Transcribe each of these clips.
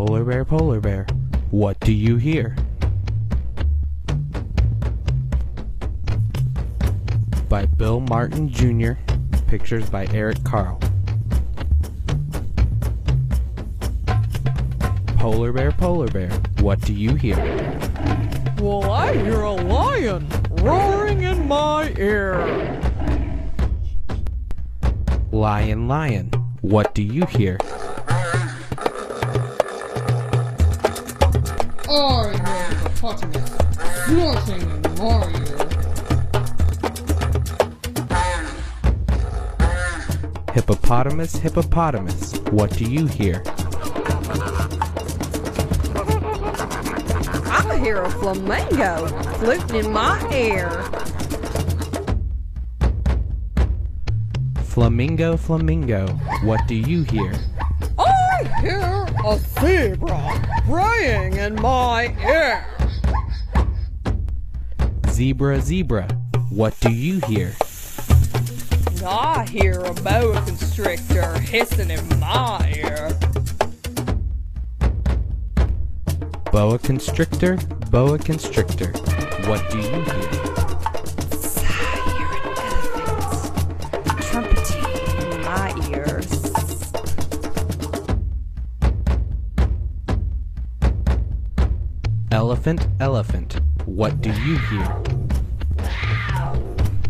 Polar bear, polar bear, what do you hear? By Bill Martin Jr., pictures by Eric Carle. Polar bear, polar bear, what do you hear? Well, I hear a lion roaring in my ear. Lion, lion, what do you hear? I hear a hippopotamus snorting in my ear. Hippopotamus, hippopotamus, what do you hear? I hear a flamingo fluting in my ear. Flamingo, flamingo, what do you hear? I hear a zebra braying in my ear. Zebra, zebra, what do you hear? I hear a boa constrictor hissing in my ear. Boa constrictor, boa constrictor, what do you hear? Elephant, elephant, what do you hear?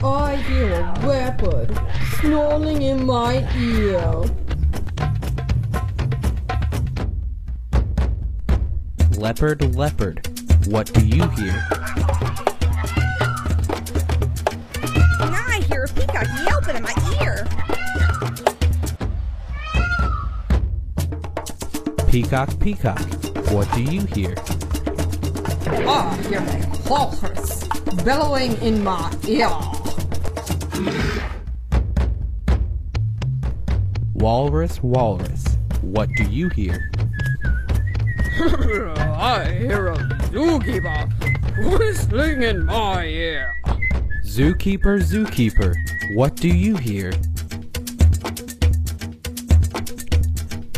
I hear a leopard snarling in my ear. Leopard, leopard, what do you hear? And I hear a peacock yelping in my ear. Peacock, peacock, what do you hear? Ah, I hear a walrus bellowing in my ear. Walrus, walrus, what do you hear? I hear a zookeeper whistling in my ear. Zookeeper, zookeeper, what do you hear?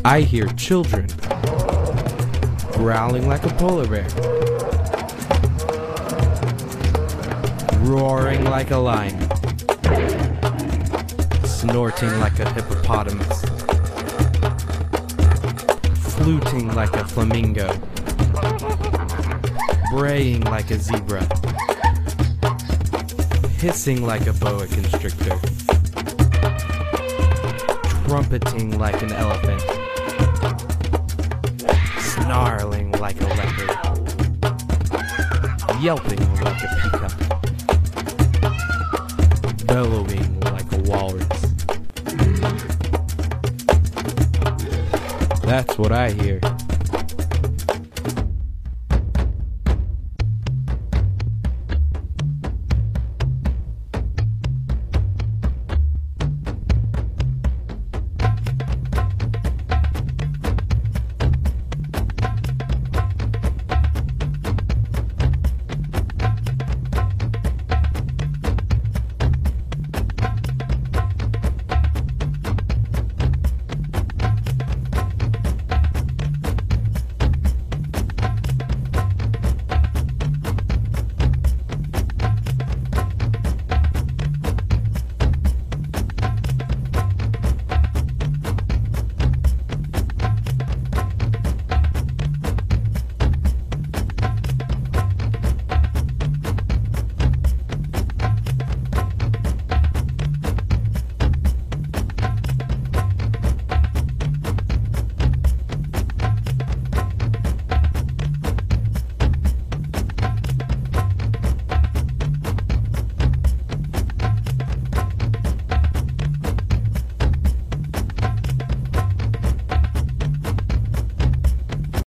I hear children growling like a polar bear, roaring like a lion, snorting like a hippopotamus, fluting like a flamingo, braying like a zebra hissing like a boa constrictor, trumpeting like an elephant, snarling like a leopard, yelping like a peacock, bellowing like a walrus. That's what I hear.